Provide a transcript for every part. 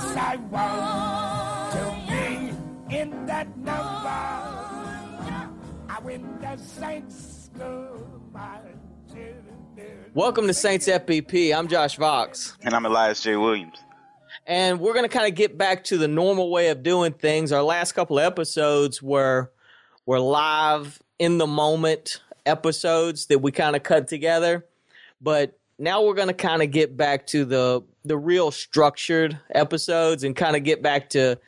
Yes, I want to be in that number. I win the Saints goodbye. Welcome to Saints FBP. I'm Josh Vox. And I'm Elias J. Williams. And we're going to kind of get back to the normal way of doing things. Our last couple of episodes were were live in the moment episodes that we kind of cut together. But now we're going to kind of get back to the the real structured episodes and kind of get back to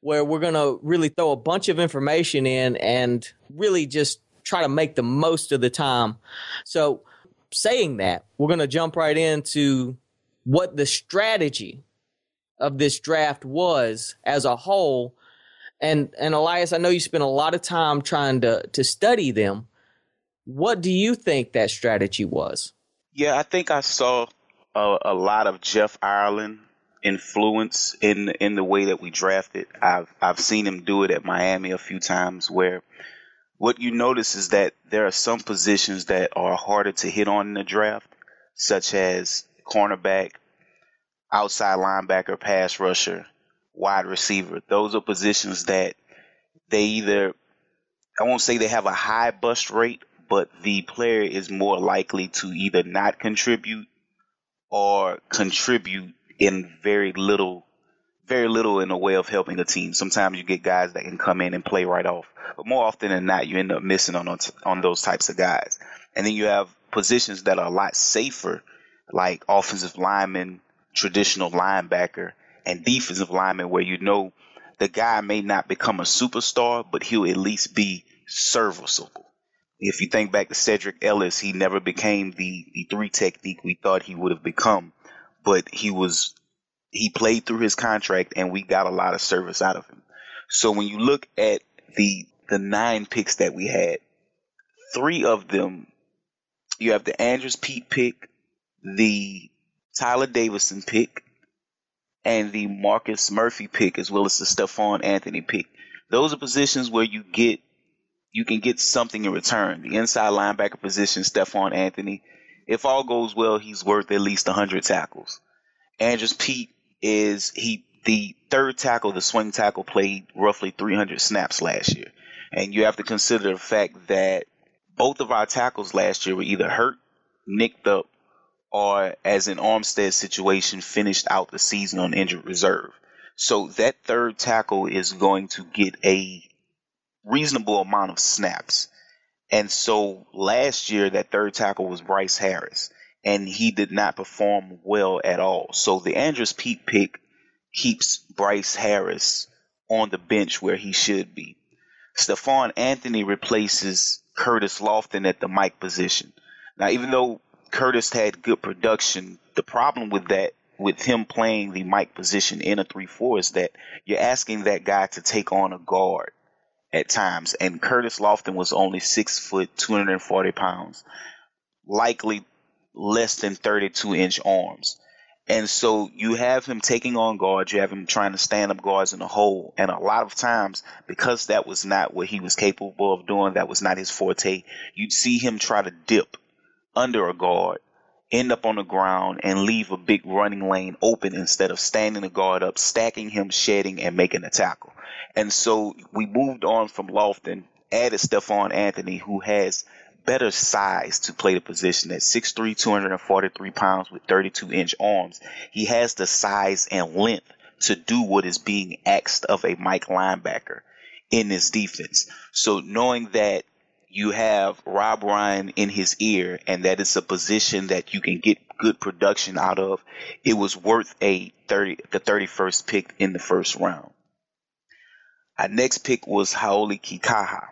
where we're going to really throw a bunch of information in and really just try to make the most of the time. So, saying that, we're going to jump right into what the strategy of this draft was as a whole. And and Elias, I know you spent a lot of time trying to to study them. What do you think that strategy was? Yeah, I think I saw a, a lot of Jeff Ireland influence in in the way that we drafted. I've I've seen him do it at Miami a few times where what you notice is that there are some positions that are harder to hit on in the draft, such as cornerback, outside linebacker, pass rusher, wide receiver. Those are positions that they either I won't say they have a high bust rate, but the player is more likely to either not contribute or contribute in very little very little in the way of helping a team. Sometimes you get guys that can come in and play right off, but more often than not, you end up missing on on those types of guys. And then you have positions that are a lot safer, like offensive lineman, traditional linebacker, and defensive lineman, where you know the guy may not become a superstar, but he'll at least be serviceable. If you think back to Sedrick Ellis, he never became the, the three technique we thought he would have become, but he was he played through his contract and we got a lot of service out of him. So when you look at the the nine picks that we had, three of them you have the Andrus Peat pick, the Tyler Davison pick, and the Marcus Murphy pick, as well as the Stephone Anthony pick. Those are positions where you get you can get something in return. The inside linebacker position, Stephone Anthony, if all goes well, he's worth at least 100 tackles. Andrus Peat is he the third tackle, the swing tackle, played roughly 300 snaps last year, and you have to consider the fact that both of our tackles last year were either hurt, nicked up, or as in Armstead situation, finished out the season on injured reserve. So that third tackle is going to get a reasonable amount of snaps. And so last year, that third tackle was Bryce Harris, and he did not perform well at all. So the Andrus Peat pick keeps Bryce Harris on the bench where he should be. Stephone Anthony replaces Curtis Lofton at the Mike position. Now, even though Curtis had good production, the problem with that, with him playing the Mike position in a 3 4, is that you're asking that guy to take on a guard at times. And Curtis Lofton was only six foot, 240 pounds, likely less than 32 inch arms. And so you have him taking on guards, you have him trying to stand up guards in the hole. And a lot of times, because that was not what he was capable of doing, that was not his forte, you'd see him try to dip under a guard, end up on the ground, and leave a big running lane open instead of standing the guard up, stacking him, shedding, and making a tackle. And so we moved on from Lofton, added Stephone Anthony, who has better size to play the position at 6'3", 243 pounds with 32 inch arms. He has the size and length to do what is being asked of a Mike linebacker in this defense. So knowing that you have Rob Ryan in his ear and that it's a position that you can get good production out of, it was worth a 30 the 31st pick in the first round. Our next pick was Hau'oli Kikaha.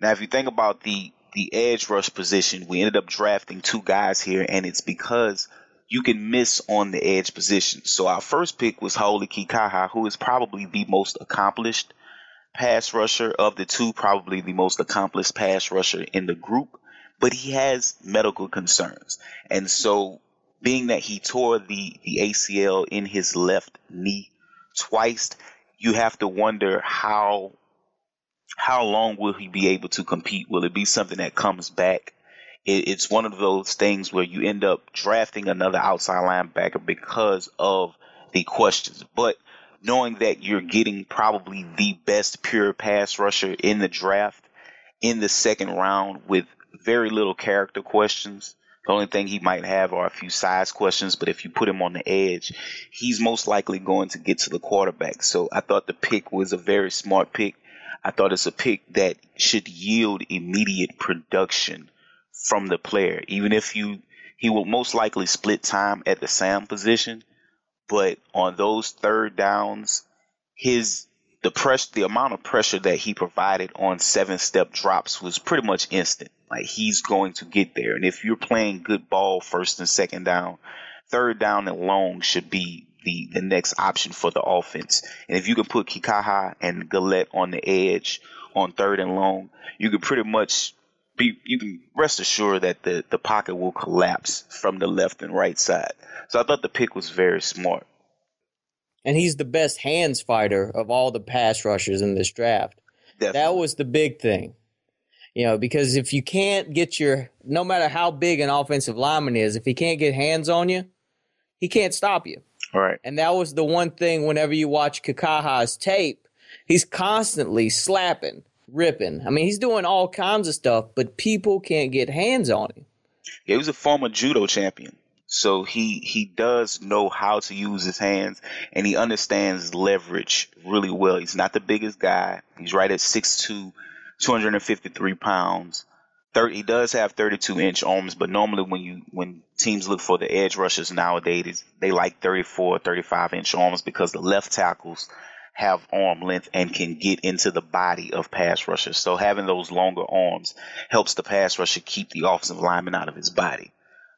Now, if you think about the the edge rush position, we ended up drafting two guys here, and it's because you can miss on the edge position. So our first pick was Hau'oli Kikaha, who is probably the most accomplished pass rusher of the two, probably the most accomplished pass rusher in the group, but he has medical concerns. And so being that he tore the, the ACL in his left knee twice, you have to wonder how how long will he be able to compete? Will it be something that comes back? It, it's one of those things where you end up drafting another outside linebacker because of the questions. But knowing that you're getting probably the best pure pass rusher in the draft in the second round with very little character questions. The only thing he might have are a few size questions, but if you put him on the edge, he's most likely going to get to the quarterback. So I thought the pick was a very smart pick. I thought it's a pick that should yield immediate production from the player. Even if you, he will most likely split time at the Sam position, but on those third downs, his the press the amount of pressure that he provided on seven step drops was pretty much instant. Like he's going to get there. And if you're playing good ball first and second down, third down and long should be the, the next option for the offense. And if you can put Kikaha and Galette on the edge on third and long, you can pretty much be you can rest assured that the, the pocket will collapse from the left and right side. So I thought the pick was very smart and he's the best hands fighter of all the pass rushers in this draft. Definitely. That was the big thing. You know, because if you can't get your, no matter how big an offensive lineman is, if he can't get hands on you, he can't stop you. Right. And that was the one thing whenever you watch Kikaha's tape, he's constantly slapping, ripping. I mean, he's doing all kinds of stuff, but people can't get hands on him. Yeah, he was a former judo champion. So he he does know how to use his hands and he understands leverage really well. He's not the biggest guy. He's right at 6'2", 253 pounds. 30, he does have 32 inch arms, but normally when you when teams look for the edge rushers nowadays, they like 34, 35 inch arms because the left tackles have arm length and can get into the body of pass rushers. So having those longer arms helps the pass rusher keep the offensive lineman out of his body.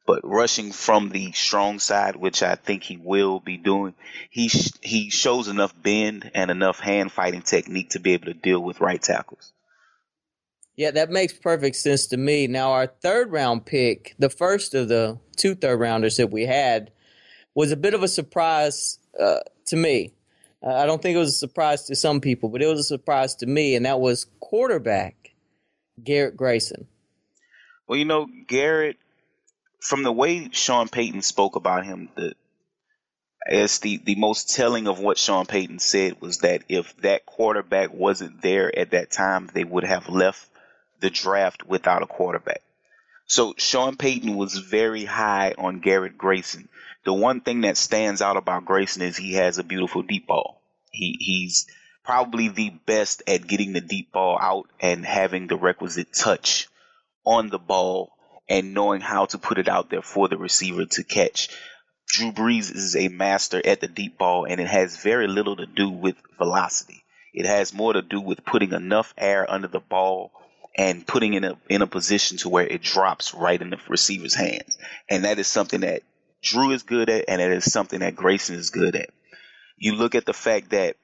But rushing from the strong side, which I think he will be doing, he sh- he shows enough bend and enough hand fighting technique to be able to deal with right tackles. Yeah, that makes perfect sense to me. Now, our third round pick, the first of the two third rounders that we had, was a bit of a surprise uh, to me. Uh, I don't think it was a surprise to some people, but it was a surprise to me, and that was quarterback Garrett Grayson. Well, you know, Garrett from the way Sean Payton spoke about him, the as the, the most telling of what Sean Payton said was that if that quarterback wasn't there at that time, they would have left the draft without a quarterback. So Sean Payton was very high on Garrett Grayson. The one thing that stands out about Grayson is he has a beautiful deep ball. He he's probably the best at getting the deep ball out and having the requisite touch on the ball and knowing how to put it out there for the receiver to catch. Drew Brees is a master at the deep ball, and it has very little to do with velocity. It has more to do with putting enough air under the ball and putting it in a in a position to where it drops right in the receiver's hands. And that is something that Drew is good at, and it is something that Grayson is good at. You look at the fact that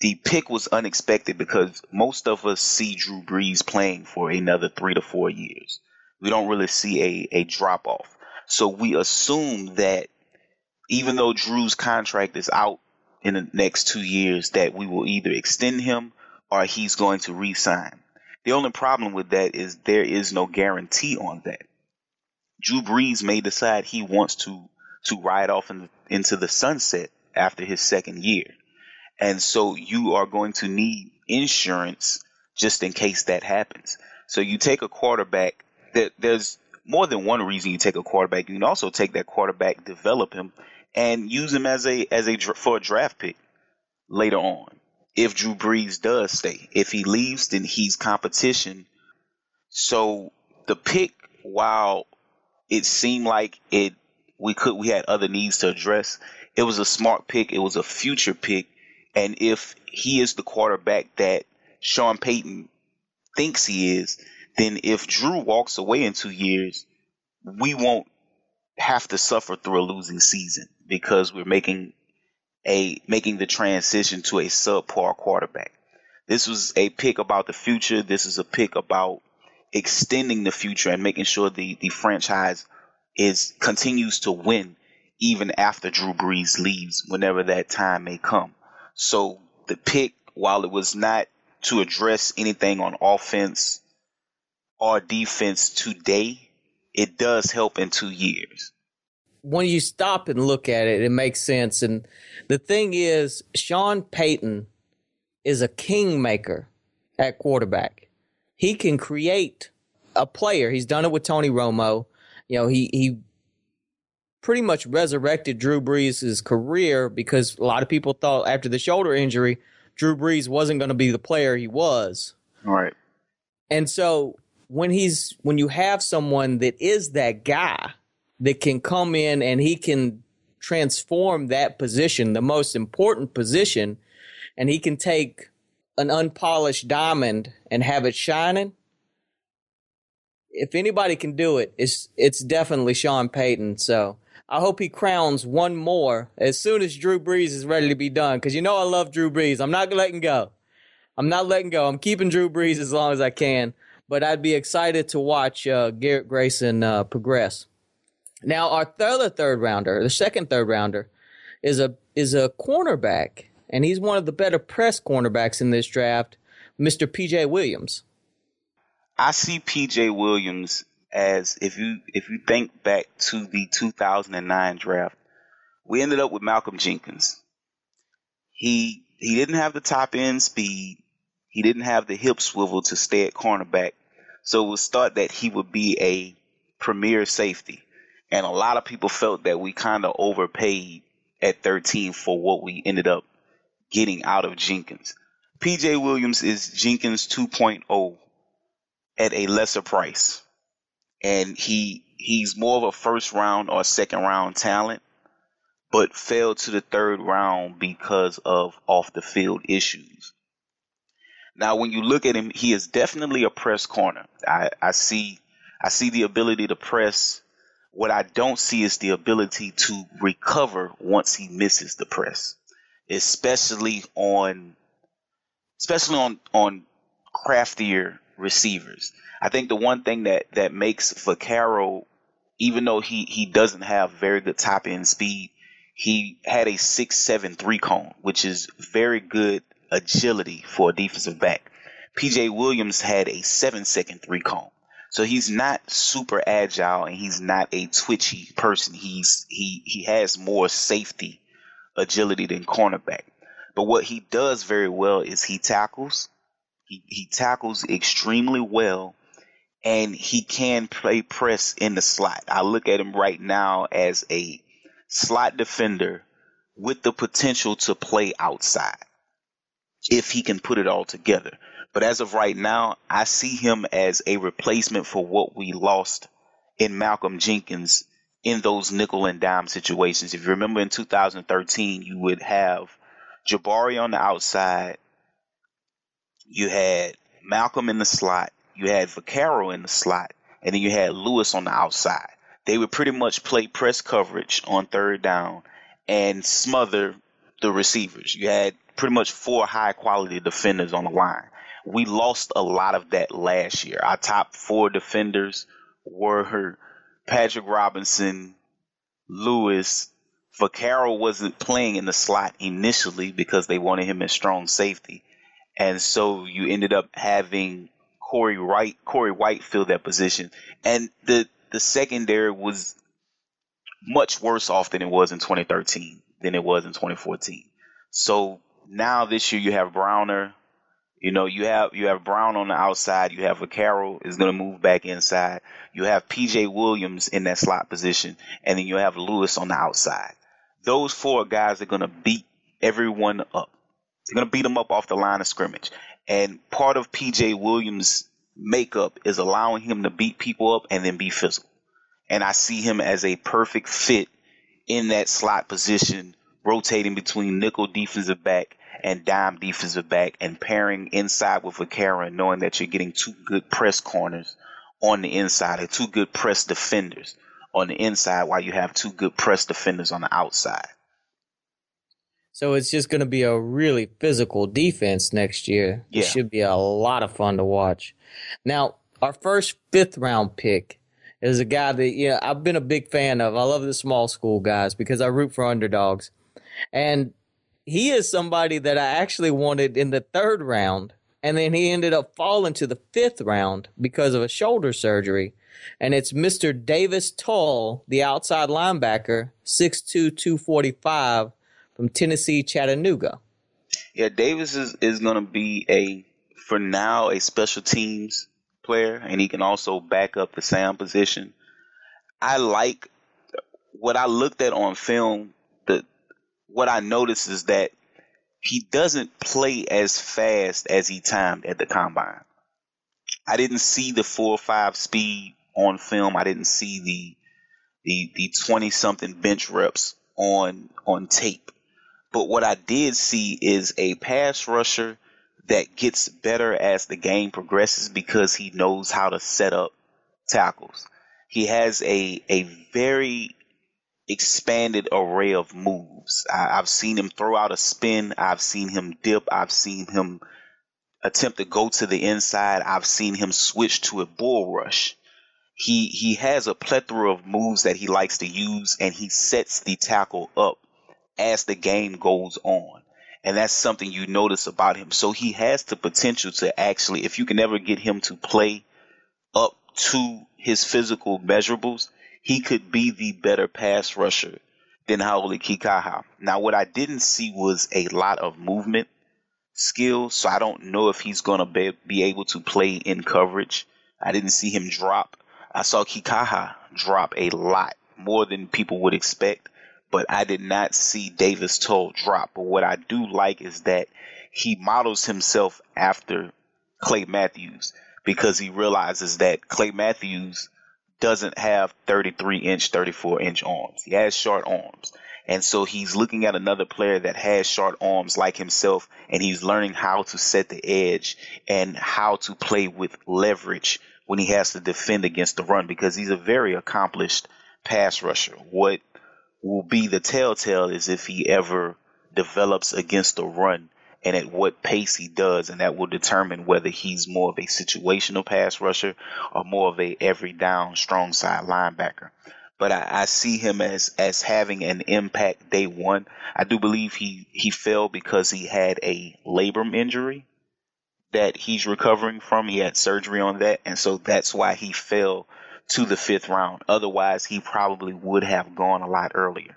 the pick was unexpected because most of us see Drew Brees playing for another three to four years we don't really see a, a drop off. So we assume that even though Drew's contract is out in the next two years, that we will either extend him or he's going to resign. The only problem with that is there is no guarantee on that. Drew Brees may decide he wants to to ride off in into the sunset after his second year, and so you are going to need insurance just in case that happens. So you take a quarterback that there's more than one reason you take a quarterback. You can also take that quarterback, develop him, and use him as a as a for a draft pick later on. If Drew Brees does stay, if he leaves, then he's competition. So the pick, while it seemed like it, we could we had other needs to address. It was a smart pick. It was a future pick, and if he is the quarterback that Sean Payton thinks he is, then if Drew walks away in two years, we won't have to suffer through a losing season because we're making a making the transition to a subpar quarterback. This was a pick about the future. This is a pick about extending the future and making sure the, the franchise is continues to win even after Drew Brees leaves, whenever that time may come. So the pick, while it was not to address anything on offense our defense today, it does help in two years. when you stop and look at it, it makes sense. And the thing is, Sean Payton is a kingmaker at quarterback. He can create a player. He's done it with Tony Romo. You know, he he pretty much resurrected Drew Brees' career because a lot of people thought after the shoulder injury, Drew Brees wasn't going to be the player he was. Right. And so when he's when you have someone that is that guy that can come in and he can transform that position, the most important position, and he can take an unpolished diamond and have it shining. If anybody can do it, it's it's definitely Sean Payton. So I hope he crowns one more as soon as Drew Brees is ready to be done. Because you know I love Drew Brees. I'm not letting go. I'm not letting go. I'm keeping Drew Brees as long as I can. But I'd be excited to watch uh, Garrett Grayson uh, progress. Now our other third rounder, the second third rounder, is a is a cornerback, and he's one of the better press cornerbacks in this draft, Mr. PJ Williams. I see PJ Williams as if you if you think back to the 2009 draft, we ended up with Malcolm Jenkins. He he didn't have the top end speed. He didn't have the hip swivel to stay at cornerback. So it was thought that he would be a premier safety. And a lot of people felt that we kind of overpaid at 13 for what we ended up getting out of Jenkins. PJ Williams is Jenkins 2.0 at a lesser price. And he he's more of a first round or second round talent, but fell to the third round because of off the field issues. Now when you look at him, he is definitely a press corner. I, I see I see the ability to press what I don't see is the ability to recover once he misses the press, especially on, especially on on craftier receivers. I think the one thing that that makes Vaccaro, even though he he doesn't have very good top end speed, he had a six seven three cone, which is very good agility for a defensive back. PJ Williams had a seven second three cone. So he's not super agile and he's not a twitchy person. He's he he has more safety agility than cornerback. But what he does very well is he tackles. He he tackles extremely well and he can play press in the slot. I look at him right now as a slot defender with the potential to play outside if he can put it all together. But as of right now, I see him as a replacement for what we lost in Malcolm Jenkins in those nickel and dime situations. If you remember in 2013, you would have Jabari on the outside, you had Malcolm in the slot, you had Vaccaro in the slot, and then you had Lewis on the outside. They would pretty much play press coverage on third down and smother the receivers. You had pretty much four high quality defenders on the line we lost a lot of that last year. Our top four defenders were Patrick Robinson, Lewis. Vaccaro wasn't playing in the slot initially because they wanted him in strong safety. And so you ended up having Corey Wright, Corey White fill that position. And the, the secondary was much worse off than it was in 2013 than it was in 2014. So now this year you have Browner, you know, you have you have Brown on the outside. You have a Vaccaro is going to move back inside. You have PJ Williams in that slot position, and then you have Lewis on the outside. Those four guys are going to beat everyone up. They're going to beat them up off the line of scrimmage. And part of PJ Williams' makeup is allowing him to beat people up and then be physical. And I see him as a perfect fit in that slot position, rotating between nickel defensive back and dime defensive back and pairing inside with and knowing that you're getting two good press corners on the inside and two good press defenders on the inside while you have two good press defenders on the outside. So it's just going to be a really physical defense next year. Yeah. It should be a lot of fun to watch. Now, our first fifth round pick is a guy that, yeah, I've been a big fan of. I love the small school guys because I root for underdogs. And he is somebody that I actually wanted in the third round, and then he ended up falling to the fifth round because of a shoulder surgery. and it's Mr. Davis Tull, the outside linebacker, 6'2", 245 from Tennessee, Chattanooga. Yeah, Davis is, is going to be a, for now, a special teams player, and he can also back up the Sam position. I like what I looked at on film. The what I noticed is that he doesn't play as fast as he timed at the combine. I didn't see the four or five speed on film. I didn't see the the the twenty something bench reps on on tape. But what I did see is a pass rusher that gets better as the game progresses because he knows how to set up tackles. He has a a very expanded array of moves. I, have seen him throw out a spin. I've seen him dip. I've seen him attempt to go to the inside. I've seen him switch to a bull rush. He he has a plethora of moves that he likes to use, and he sets the tackle up as the game goes on. And that's something you notice about him. So he has the potential to actually, if you can ever get him to play up to his physical measurables, he could be the better pass rusher than Hau'oli Kikaha. Now, what I didn't see was a lot of movement skills, so I don't know if he's going to be, be able to play in coverage. I didn't see him drop. I saw Kikaha drop a lot, more than people would expect, but I did not see Davis Tull drop. But what I do like is that he models himself after Clay Matthews because he realizes that Clay Matthews doesn't have 33 inch, 34 inch arms. He has short arms. And so he's looking at another player that has short arms like himself, and he's learning how to set the edge and how to play with leverage when he has to defend against the run because he's a very accomplished pass rusher. What will be the telltale is if he ever develops against the run and at what pace he does, and that will determine whether he's more of a situational pass rusher or more of a every down strong side linebacker. But I, I see him as as having an impact day one. I do believe he he fell because he had a labrum injury that he's recovering from. He had surgery on that, and so that's why he fell to the fifth round. Otherwise, he probably would have gone a lot earlier.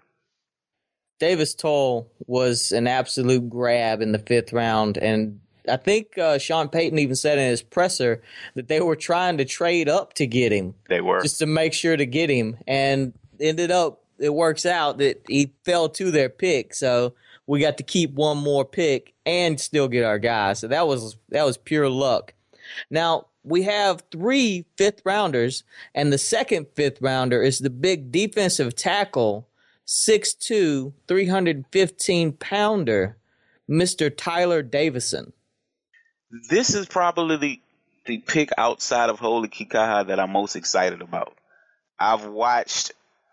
Davis Tull was an absolute grab in the fifth round, and I think uh, Sean Payton even said in his presser that they were trying to trade up to get him. They were just to make sure to get him, and ended up it works out that he fell to their pick, so we got to keep one more pick and still get our guy. So that was that was pure luck. Now we have three fifth rounders, and the second fifth rounder is the big defensive tackle 6'2, 315 pounder, Mr. Tyler Davison. This is probably the, the pick outside of Hau'oli Kikaha that I'm most excited about. I've watched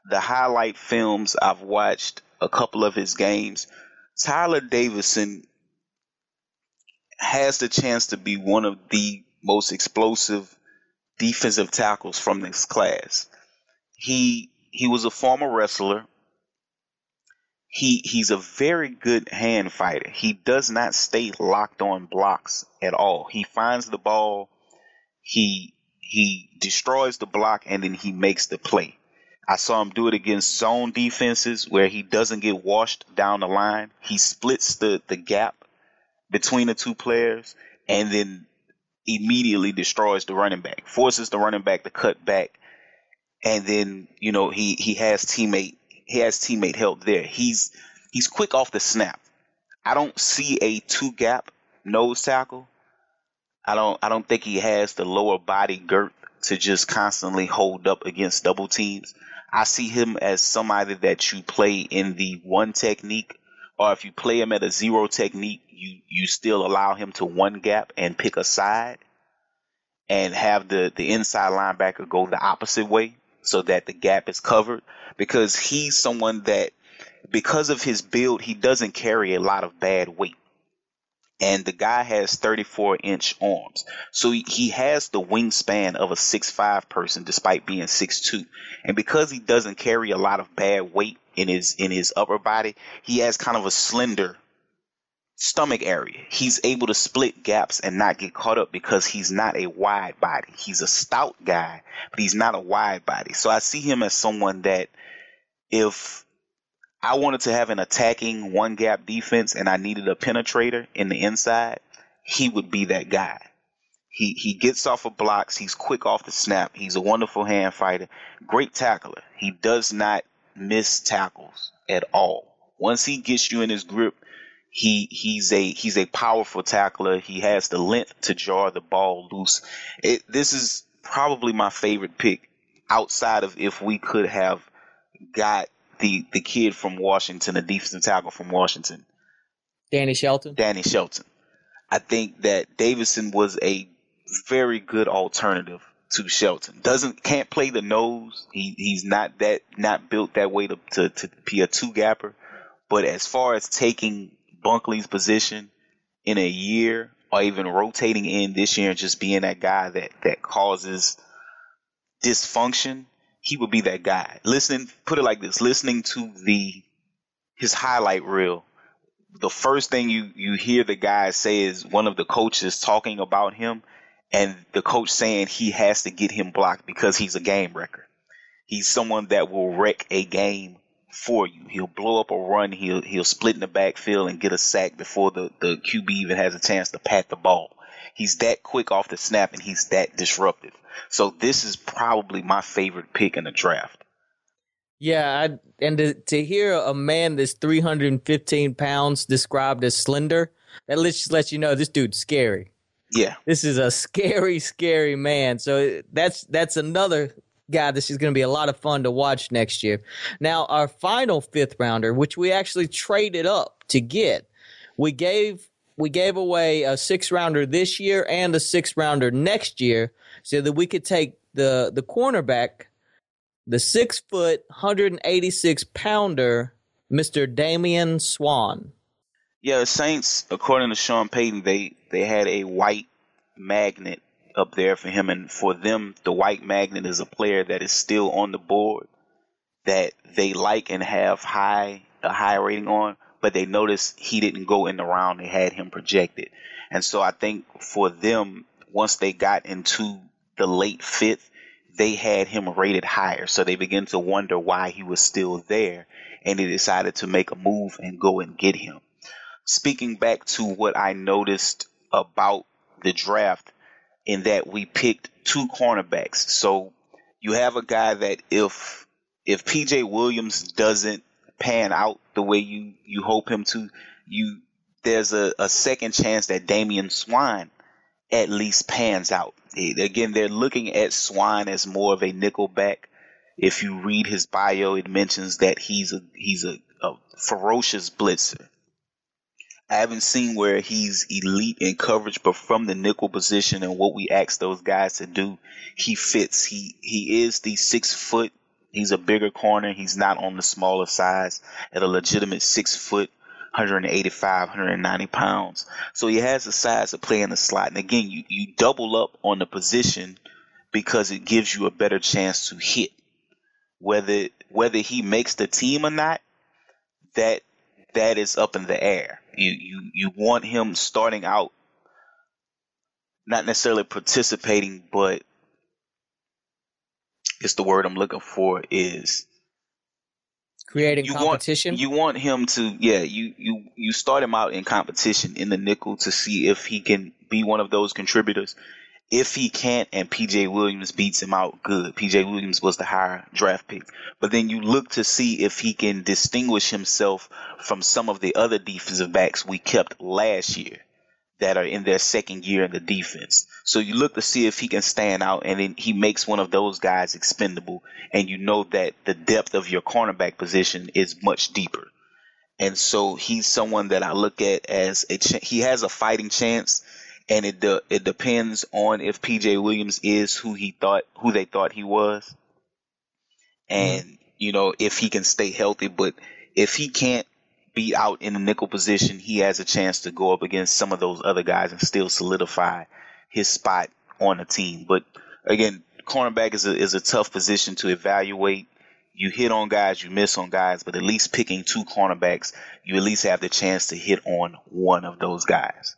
the highlight films, I've watched a couple of his games. Tyler Davison has the chance to be one of the most explosive defensive tackles from this class. He he was a former wrestler he he's a very good hand fighter. He does not stay locked on blocks at all. He finds the ball, he he destroys the block and then he makes the play. I saw him do it against zone defenses where he doesn't get washed down the line. He splits the, the gap between the two players and then immediately destroys the running back, forces the running back to cut back. And then, you know, he, he has teammate he has teammate help there. He's he's quick off the snap. I don't see a two gap nose tackle. I don't I don't think he has the lower body girth to just constantly hold up against double teams. I see him as somebody that you play in the one technique, or if you play him at a zero technique, you you still allow him to one gap and pick a side, and have the the inside linebacker go the opposite way so that the gap is covered because he's someone that because of his build he doesn't carry a lot of bad weight. And the guy has 34 inch arms. So he, has the wingspan of a 6'5 person despite being 6'2 and because he doesn't carry a lot of bad weight in his in his upper body he has kind of a slender stomach area. He's able to split gaps and not get caught up because he's not a wide body. He's a stout guy, but he's not a wide body. So I see him as someone that if I wanted to have an attacking one gap defense and I needed a penetrator in the inside, he would be that guy. He he gets off of blocks, he's quick off the snap, he's a wonderful hand fighter, great tackler. He does not miss tackles at all. Once he gets you in his grip, he he's a he's a powerful tackler. He has the length to jar the ball loose. It, this is probably my favorite pick outside of if we could have got the the kid from Washington, the defensive tackle from Washington, Danny Shelton. Danny Shelton. I think that Davison was a very good alternative to Shelton. Doesn't can't play the nose. He he's not that not built that way to to, to be a two gapper. But as far as taking Bunkley's position in a year or even rotating in this year and just being that guy that, that causes dysfunction, he would be that guy. Listening, put it like this, listening to the, his highlight reel, the first thing you, you hear the guy say is one of the coaches talking about him and the coach saying he has to get him blocked because he's a game wrecker. He's someone that will wreck a game for you. He'll blow up a run. He'll he'll split in the backfield and get a sack before the, the QB even has a chance to pat the ball. He's that quick off the snap and he's that disruptive. So this is probably my favorite pick in the draft. Yeah, I, and to, to hear a man that's 315 pounds described as slender, that just lets you know this dude's scary. Yeah, this is a scary, scary man. So that's that's another God, this is going to be a lot of fun to watch next year. Now, our final fifth rounder, which we actually traded up to get, we gave we gave away a six rounder this year and a six rounder next year, so that we could take the the cornerback, the six foot, hundred and eighty six pounder, Mister Damian Swann. Yeah, the Saints, according to Sean Payton, they they had a white magnet up there for him. And for them, the White Magnet is a player that is still on the board that they like and have high a high rating on, but they noticed he didn't go in the round they had him projected. And so I think for them, once they got into the late fifth, they had him rated higher. So they began to wonder why he was still there. And they decided to make a move and go and get him. Speaking back to what I noticed about the draft, in that we picked two cornerbacks. So you have a guy that if if PJ Williams doesn't pan out the way you you hope him to, you there's a, a second chance that Damian Swann at least pans out. Again, they're looking at Swine as more of a nickel back. If you read his bio, it mentions that he's a he's a, a ferocious blitzer. I haven't seen where he's elite in coverage, but from the nickel position and what we ask those guys to do, he fits. He he is the six foot. He's a bigger corner. He's not on the smaller size at a legitimate six foot, 185, 190 pounds. So he has the size to play in the slot. And again, you, you double up on the position because it gives you a better chance to hit. Whether whether he makes the team or not, that that is up in the air. You you you want him starting out not necessarily participating, but it's the word I'm looking for is creating you competition. Want, you want him to yeah, you you you start him out in competition in the nickel to see if he can be one of those contributors. If he can't and PJ Williams beats him out, good. PJ Williams was the higher draft pick. But then you look to see if he can distinguish himself from some of the other defensive backs we kept last year that are in their second year in the defense. So you look to see if he can stand out and then he makes one of those guys expendable and you know that the depth of your cornerback position is much deeper. And so he's someone that I look at as a ch- he has a fighting chance and it de- it depends on if PJ Williams is who he thought who they thought he was, and mm-hmm. you know if he can stay healthy. But if he can't be out in the nickel position, he has a chance to go up against some of those other guys and still solidify his spot on the team. But again, cornerback is a is a tough position to evaluate. you hit on guys, you miss on guys, but at least picking two cornerbacks, you at least have the chance to hit on one of those guys.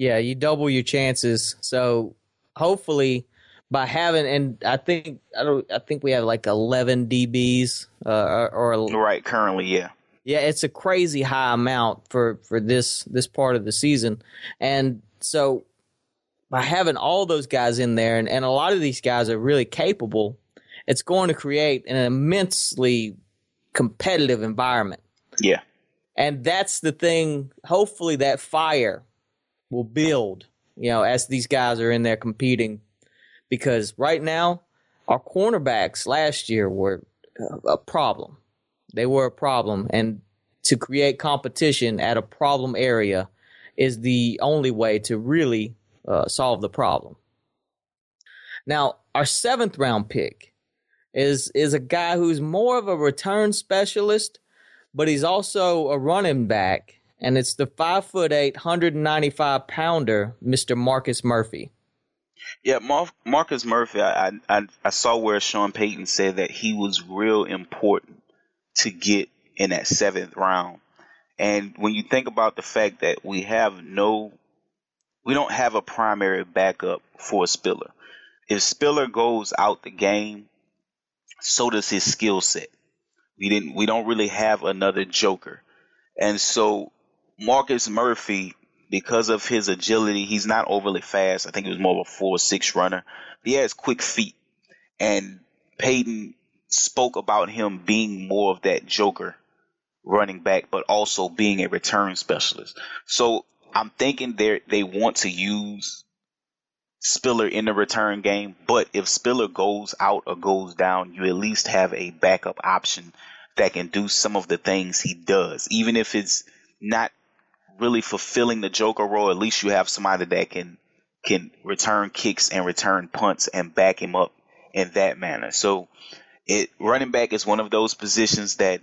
Yeah, you double your chances. So hopefully by having and I think I don't I think we have like 11 DBs uh, or, or right currently, yeah. Yeah, it's a crazy high amount for for this this part of the season. And so by having all those guys in there and, and a lot of these guys are really capable, it's going to create an immensely competitive environment. Yeah. And that's the thing. Hopefully, that fire will build, you know, as these guys are in there competing. Because right now, our cornerbacks last year were a problem. They were a problem. And to create competition at a problem area is the only way to really uh, solve the problem. Now, our seventh round pick is is a guy who's more of a return specialist, but he's also a running back, and it's the five foot eight, 195 pounder, Mr. Marcus Murphy. Yeah, Mar- Marcus Murphy. I, I I saw where Sean Payton said that he was real important to get in that seventh round. And when you think about the fact that we have no, we don't have a primary backup for Spiller. If Spiller goes out the game, so does his skill set. We didn't we don't really have another joker. And so Marcus Murphy, because of his agility, he's not overly fast. I think he was more of a four six runner. He has quick feet. And Payton spoke about him being more of that joker running back, but also being a return specialist. So I'm thinking they they want to use Spiller in the return game, but if Spiller goes out or goes down, you at least have a backup option that can do some of the things he does. Even if it's not really fulfilling the Joker role, at least you have somebody that can can return kicks and return punts and back him up in that manner. So it running back is one of those positions that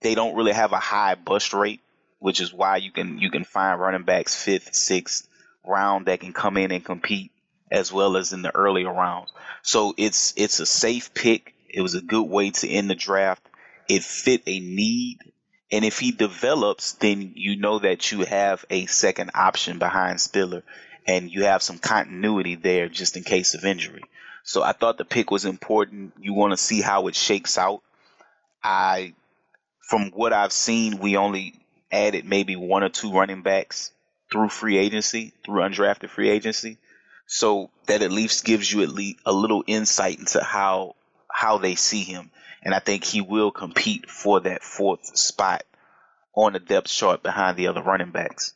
they don't really have a high bust rate, which is why you can you can find running backs fifth, sixth round that can come in and compete as well as in the earlier rounds. So it's it's a safe pick. It was a good way to end the draft. It fit a need. And if he develops, then you know that you have a second option behind Spiller and you have some continuity there just in case of injury. So I thought the pick was important. You want to see how it shakes out. I, from what I've seen, we only added maybe one or two running backs through free agency, through undrafted free agency. So that at least gives you at least a little insight into how how they see him. And I think he will compete for that fourth spot on the depth chart behind the other running backs.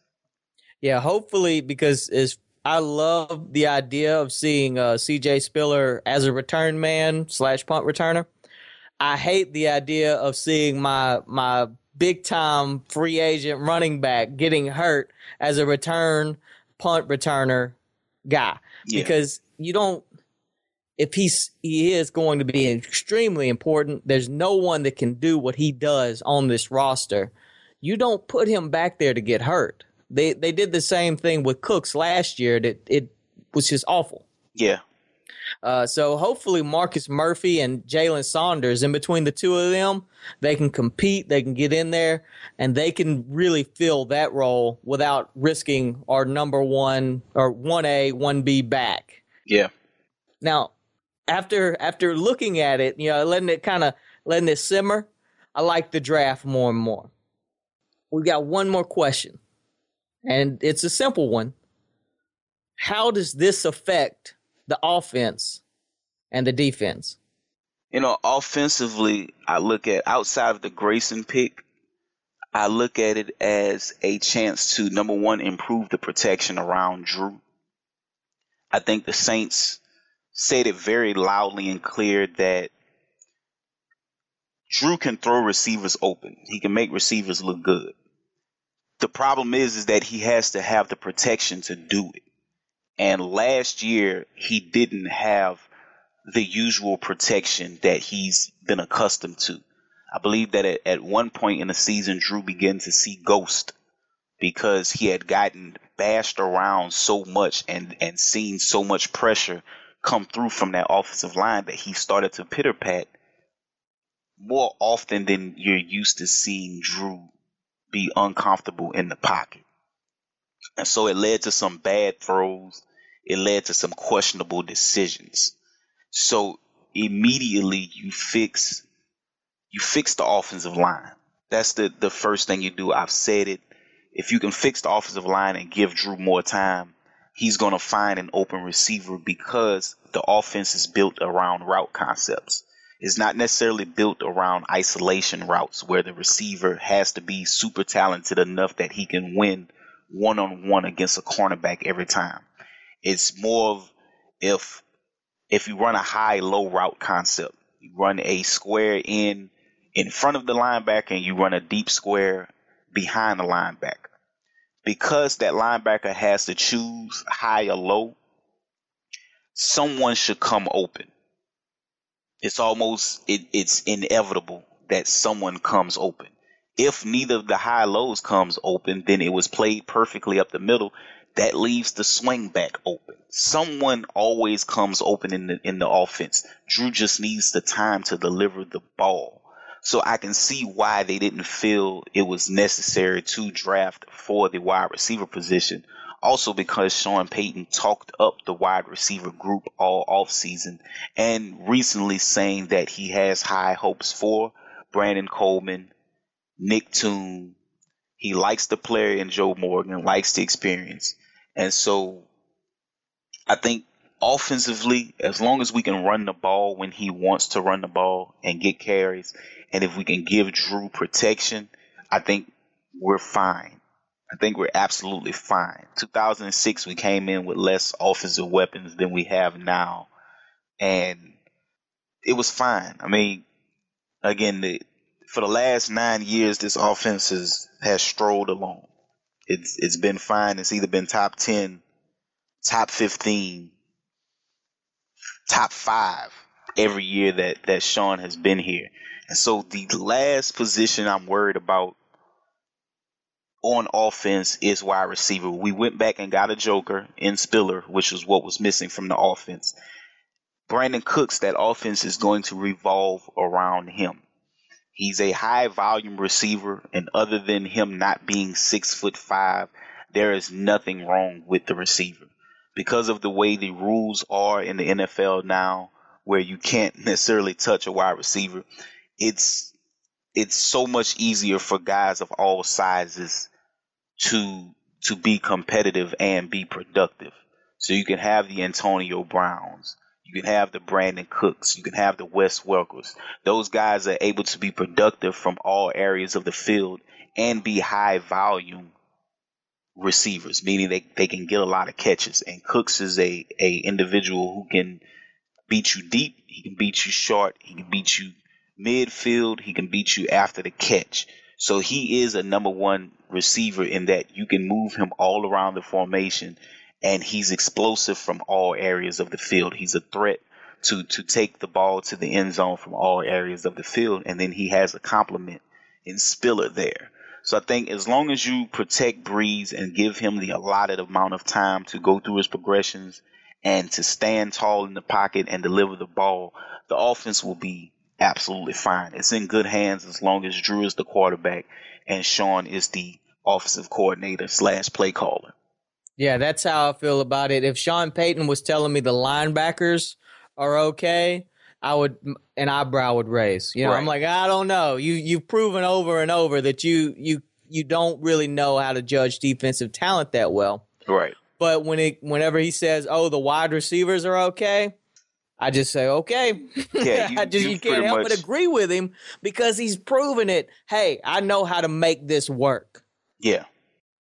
Yeah, hopefully because as I love the idea of seeing uh, C.J. Spiller as a return man slash punt returner. I hate the idea of seeing my my big time free agent running back getting hurt as a return punt returner guy yeah. because you don't if he's he is going to be extremely important. There's no one that can do what he does on this roster. You don't put him back there to get hurt. They they did the same thing with cooks last year that it was just awful. Yeah. Uh, so hopefully Marcus Murphy and Jalen Saunders, in between the two of them, they can compete, they can get in there, and they can really fill that role without risking our number one or one A, one B back. Yeah. Now, after after looking at it, you know, letting it kind of letting it simmer, I like the draft more and more. We got one more question, and it's a simple one. How does this affect the offense and the defense? You know, offensively, I look at outside of the Grayson pick, I look at it as a chance to number one improve the protection around Drew. I think the Saints said it very loudly and clear that Drew can throw receivers open. He can make receivers look good. The problem is is that he has to have the protection to do it. And last year, he didn't have the usual protection that he's been accustomed to. I believe that at, at one point in the season, Drew began to see ghost because he had gotten bashed around so much and, and seen so much pressure come through from that offensive line that he started to pitter pat more often than you're used to seeing Drew be uncomfortable in the pocket. And so it led to some bad throws. It led to some questionable decisions. So immediately you fix you fix the offensive line. That's the, the first thing you do. I've said it. If you can fix the offensive line and give Drew more time, he's going to find an open receiver because the offense is built around route concepts. It's not necessarily built around isolation routes where the receiver has to be super talented enough that he can win one on one against a cornerback every time. It's more of if if you run a high low route concept, you run a square in in front of the linebacker and you run a deep square behind the linebacker. Because that linebacker has to choose high or low, someone should come open. It's almost it, it's inevitable that someone comes open. If neither of the high lows comes open, then it was played perfectly up the middle. That leaves the swing back open. Someone always comes open in the in the offense. Drew just needs the time to deliver the ball. So I can see why they didn't feel it was necessary to draft for the wide receiver position. Also because Sean Payton talked up the wide receiver group all offseason and recently saying that he has high hopes for Brandon Coleman, Nick Toon. He likes the player in Joe Morgan, likes the experience. And so I think offensively, as long as we can run the ball when he wants to run the ball and get carries, and if we can give Drew protection, I think we're fine. I think we're absolutely fine. 2006, we came in with less offensive weapons than we have now, and it was fine. I mean, again, the, for the last nine years, this offense has, has strolled along. It's it's been fine. It's either been top ten, top fifteen, top five every year that that Sean has been here. And so the last position I'm worried about on offense is wide receiver. We went back and got a joker in Spiller, which was what was missing from the offense. Brandin Cooks, that offense is going to revolve around him. He's a high volume receiver, and other than him not being six foot five, there is nothing wrong with the receiver. Because of the way the rules are in the NFL now, where you can't necessarily touch a wide receiver, it's it's so much easier for guys of all sizes to to be competitive and be productive. So you can have the Antonio Browns, you can have the Brandin Cooks. You can have the Wes Welkers. Those guys are able to be productive from all areas of the field and be high volume receivers, meaning they, they can get a lot of catches. And Cooks is a, a individual who can beat you deep. He can beat you short. He can beat you midfield. He can beat you after the catch. So he is a number one receiver in that you can move him all around the formation and he's explosive from all areas of the field. He's a threat to to take the ball to the end zone from all areas of the field, and then he has a complement in Spiller there. So I think as long as you protect Brees and give him the allotted amount of time to go through his progressions and to stand tall in the pocket and deliver the ball, the offense will be absolutely fine. It's in good hands as long as Drew is the quarterback and Sean is the offensive coordinator slash play caller. Yeah, that's how I feel about it. If Sean Payton was telling me the linebackers are okay, I would an eyebrow would raise. You know, right. I'm like, I don't know. You you've proven over and over that you you you don't really know how to judge defensive talent that well. Right. But when it whenever he says, "Oh, the wide receivers are okay," I just say, "Okay." Yeah, you, I just you, you can't help much... but agree with him because he's proven it. Hey, I know how to make this work. Yeah.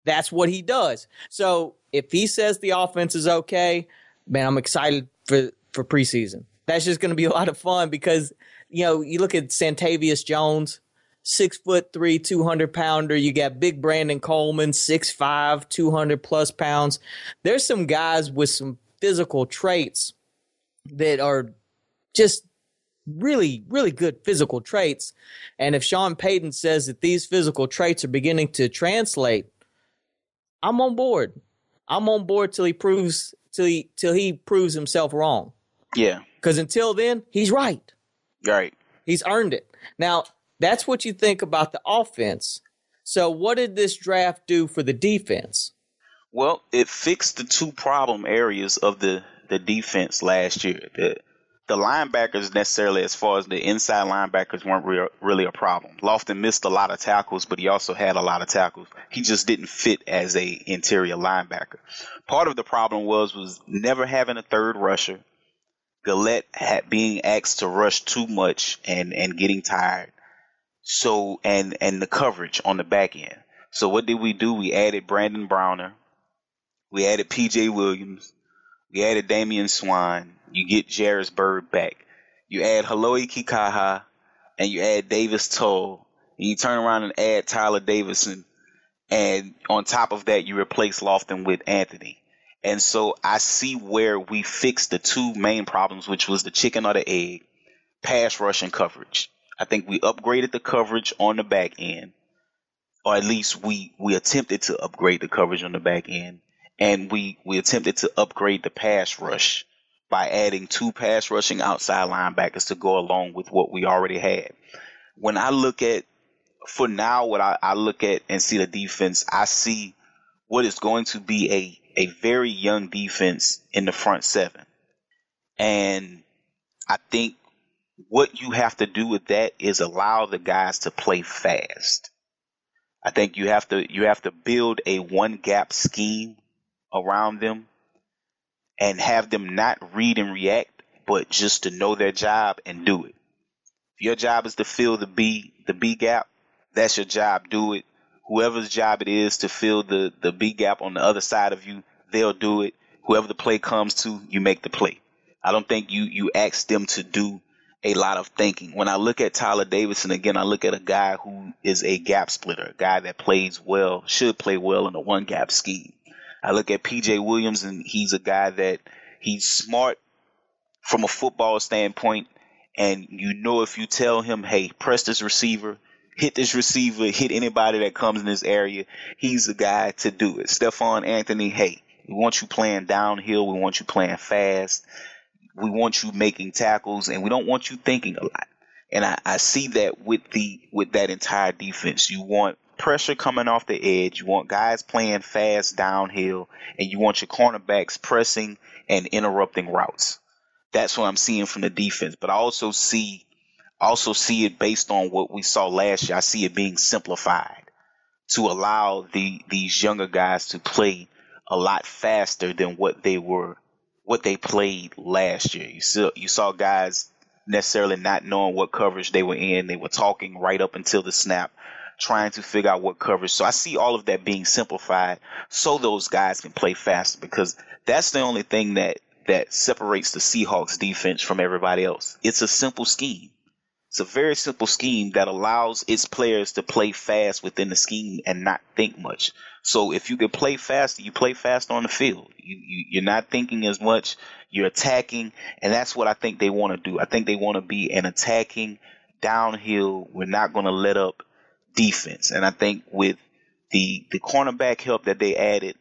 That's what he does. So if he says the offense is okay, man, I'm excited for for preseason. That's just going to be a lot of fun because you know you look at Seantavius Jones, six foot three, two hundred pounder. You got big Brandon Coleman, six five, two hundred plus pounds. There's some guys with some physical traits that are just really, really good physical traits. And if Sean Payton says that these physical traits are beginning to translate, I'm on board. I'm on board till he proves till he till he proves himself wrong. Yeah. Because until then, he's right. Right. He's earned it. Now, that's what you think about the offense. So, what did this draft do for the defense? Well, it fixed the two problem areas of the, the defense last year. The the linebackers necessarily, as far as the inside linebackers, weren't re- really a problem. Lofton missed a lot of tackles, but he also had a lot of tackles. He just didn't fit as a interior linebacker. Part of the problem was was never having a third rusher. Galette had being asked to rush too much and and getting tired. So and and the coverage on the back end. So what did we do? We added Brandon Browner. We added P.J. Williams. We added Damian Swann. You get Jairus Byrd back. You add Hau'oli Kikaha and you add Davis Tull. And you turn around and add Tyler Davison. And on top of that, you replace Lofton with Anthony. And so I see where we fixed the two main problems, which was the chicken or the egg, pass rush and coverage. I think we upgraded the coverage on the back end, or at least we, we attempted to upgrade the coverage on the back end and we we attempted to upgrade the pass rush by adding two pass rushing outside linebackers to go along with what we already had. When I look at for now, what I, I look at and see the defense, I see what is going to be a, a very young defense in the front seven. And I think what you have to do with that is allow the guys to play fast. I think you have to you have to build a one gap scheme around them and have them not read and react, but just to know their job and do it. If your job is to fill the B the B gap, that's your job. Do it. Whoever's job it is to fill the, the B gap on the other side of you, they'll do it. Whoever the play comes to, you make the play. I don't think you you ask them to do a lot of thinking. When I look at Tyler Davison again, I look at a guy who is a gap splitter, a guy that plays well, should play well in a one gap scheme. I look at PJ Williams and he's a guy that he's smart from a football standpoint. And you know, if you tell him, hey, press this receiver, hit this receiver, hit anybody that comes in this area, he's the guy to do it. Stephone Anthony, hey, we want you playing downhill. We want you playing fast. We want you making tackles and we don't want you thinking a lot. And I, I see that with the with that entire defense. You want pressure coming off the edge. You want guys playing fast downhill, and you want your cornerbacks pressing and interrupting routes. That's what I'm seeing from the defense. But I also see also see it based on what we saw last year. I see it being simplified to allow the these younger guys to play a lot faster than what they were what they played last year. You saw you saw guys necessarily not knowing what coverage they were in. They were talking right up until the snap trying to figure out what coverage. So I see all of that being simplified so those guys can play faster because that's the only thing that that separates the Seahawks defense from everybody else. It's a simple scheme. It's a very simple scheme that allows its players to play fast within the scheme and not think much. So if you can play faster, you play fast on the field. You, you you're not thinking as much. You're attacking, and that's what I think they want to do. I think they want to be an attacking downhill. We're not going to let up defense. And I think with the the cornerback help that they added,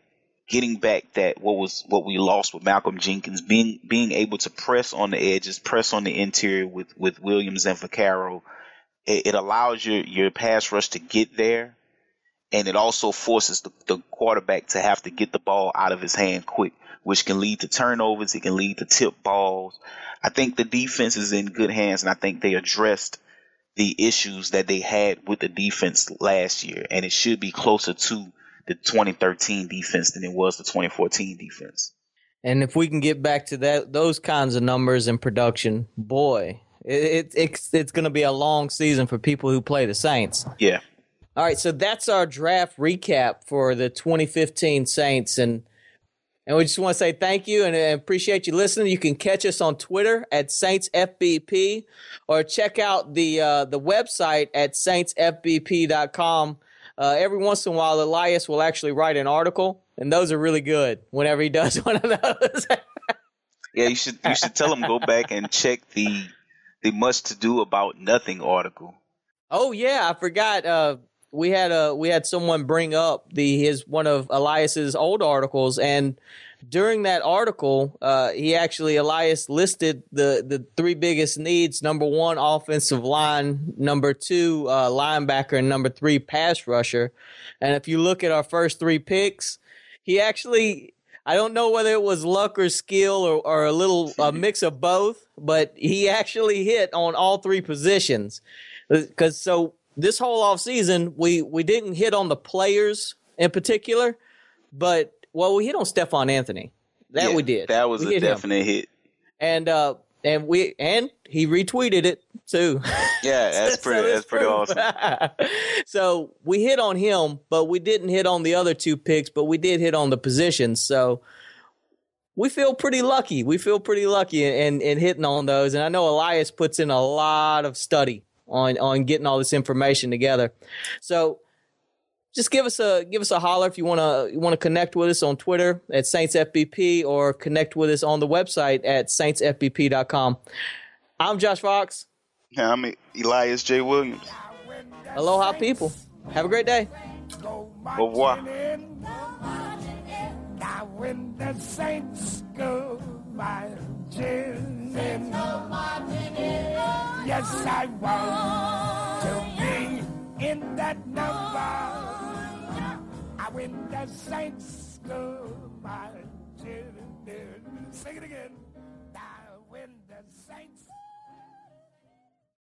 getting back that what was what we lost with Malcolm Jenkins, being being able to press on the edges, press on the interior with with Williams and Vaccaro, it, it allows your your pass rush to get there, and it also forces the, the quarterback to have to get the ball out of his hand quick, which can lead to turnovers. It can lead to tip balls. I think the defense is in good hands, and I think they addressed the issues that they had with the defense last year, and it should be closer to the 2013 defense than it was the 2014 defense. And if we can get back to that, those kinds of numbers and production, boy, it, it it's it's going to be a long season for people who play the Saints. Yeah. All right, so that's our draft recap for the 2015 Saints, and and we just want to say thank you and appreciate you listening. You can catch us on Twitter at SaintsFBP or check out the uh, the website at saintsfbp.com. Uh, every once in a while, Elias will actually write an article, and those are really good whenever he does one of those. yeah, you should you should tell him go back and check the the much to do about nothing article. Oh yeah, I forgot. Uh, we had a we had someone bring up the his one of Elias's old articles, and during that article, uh, he actually Elias listed the the three biggest needs: number one, offensive line; number two, uh, linebacker; and number three, pass rusher. And if you look at our first three picks, he actually. I don't know whether it was luck or skill or, or a little a mix of both, but he actually hit on all three positions. Because so this whole off season, we we didn't hit on the players in particular, but well, we hit on Stephone Anthony. That Yeah, we did. That was We a hit him. definite hit. And uh, and we and he retweeted it too. Yeah, that's So pretty. that's pretty awesome. so we hit on him, but we didn't hit on the other two picks, but we did hit on the positions. So we feel pretty lucky. We feel pretty lucky in, in, in hitting on those. And I know Elias puts in a lot of study on on getting all this information together. So just give us a give us a holler if you want to you want to connect with us on Twitter at Saints FBP or connect with us on the website at saintsfbp.com. I'm Josh Fox. Yeah, I'm Elias J. Williams. Aloha, people. Have a great day. Au revoir. Now when the saints go marching journey. Yes, I want to be in that number. I went to saints school, my children. Sing it again. I went to saints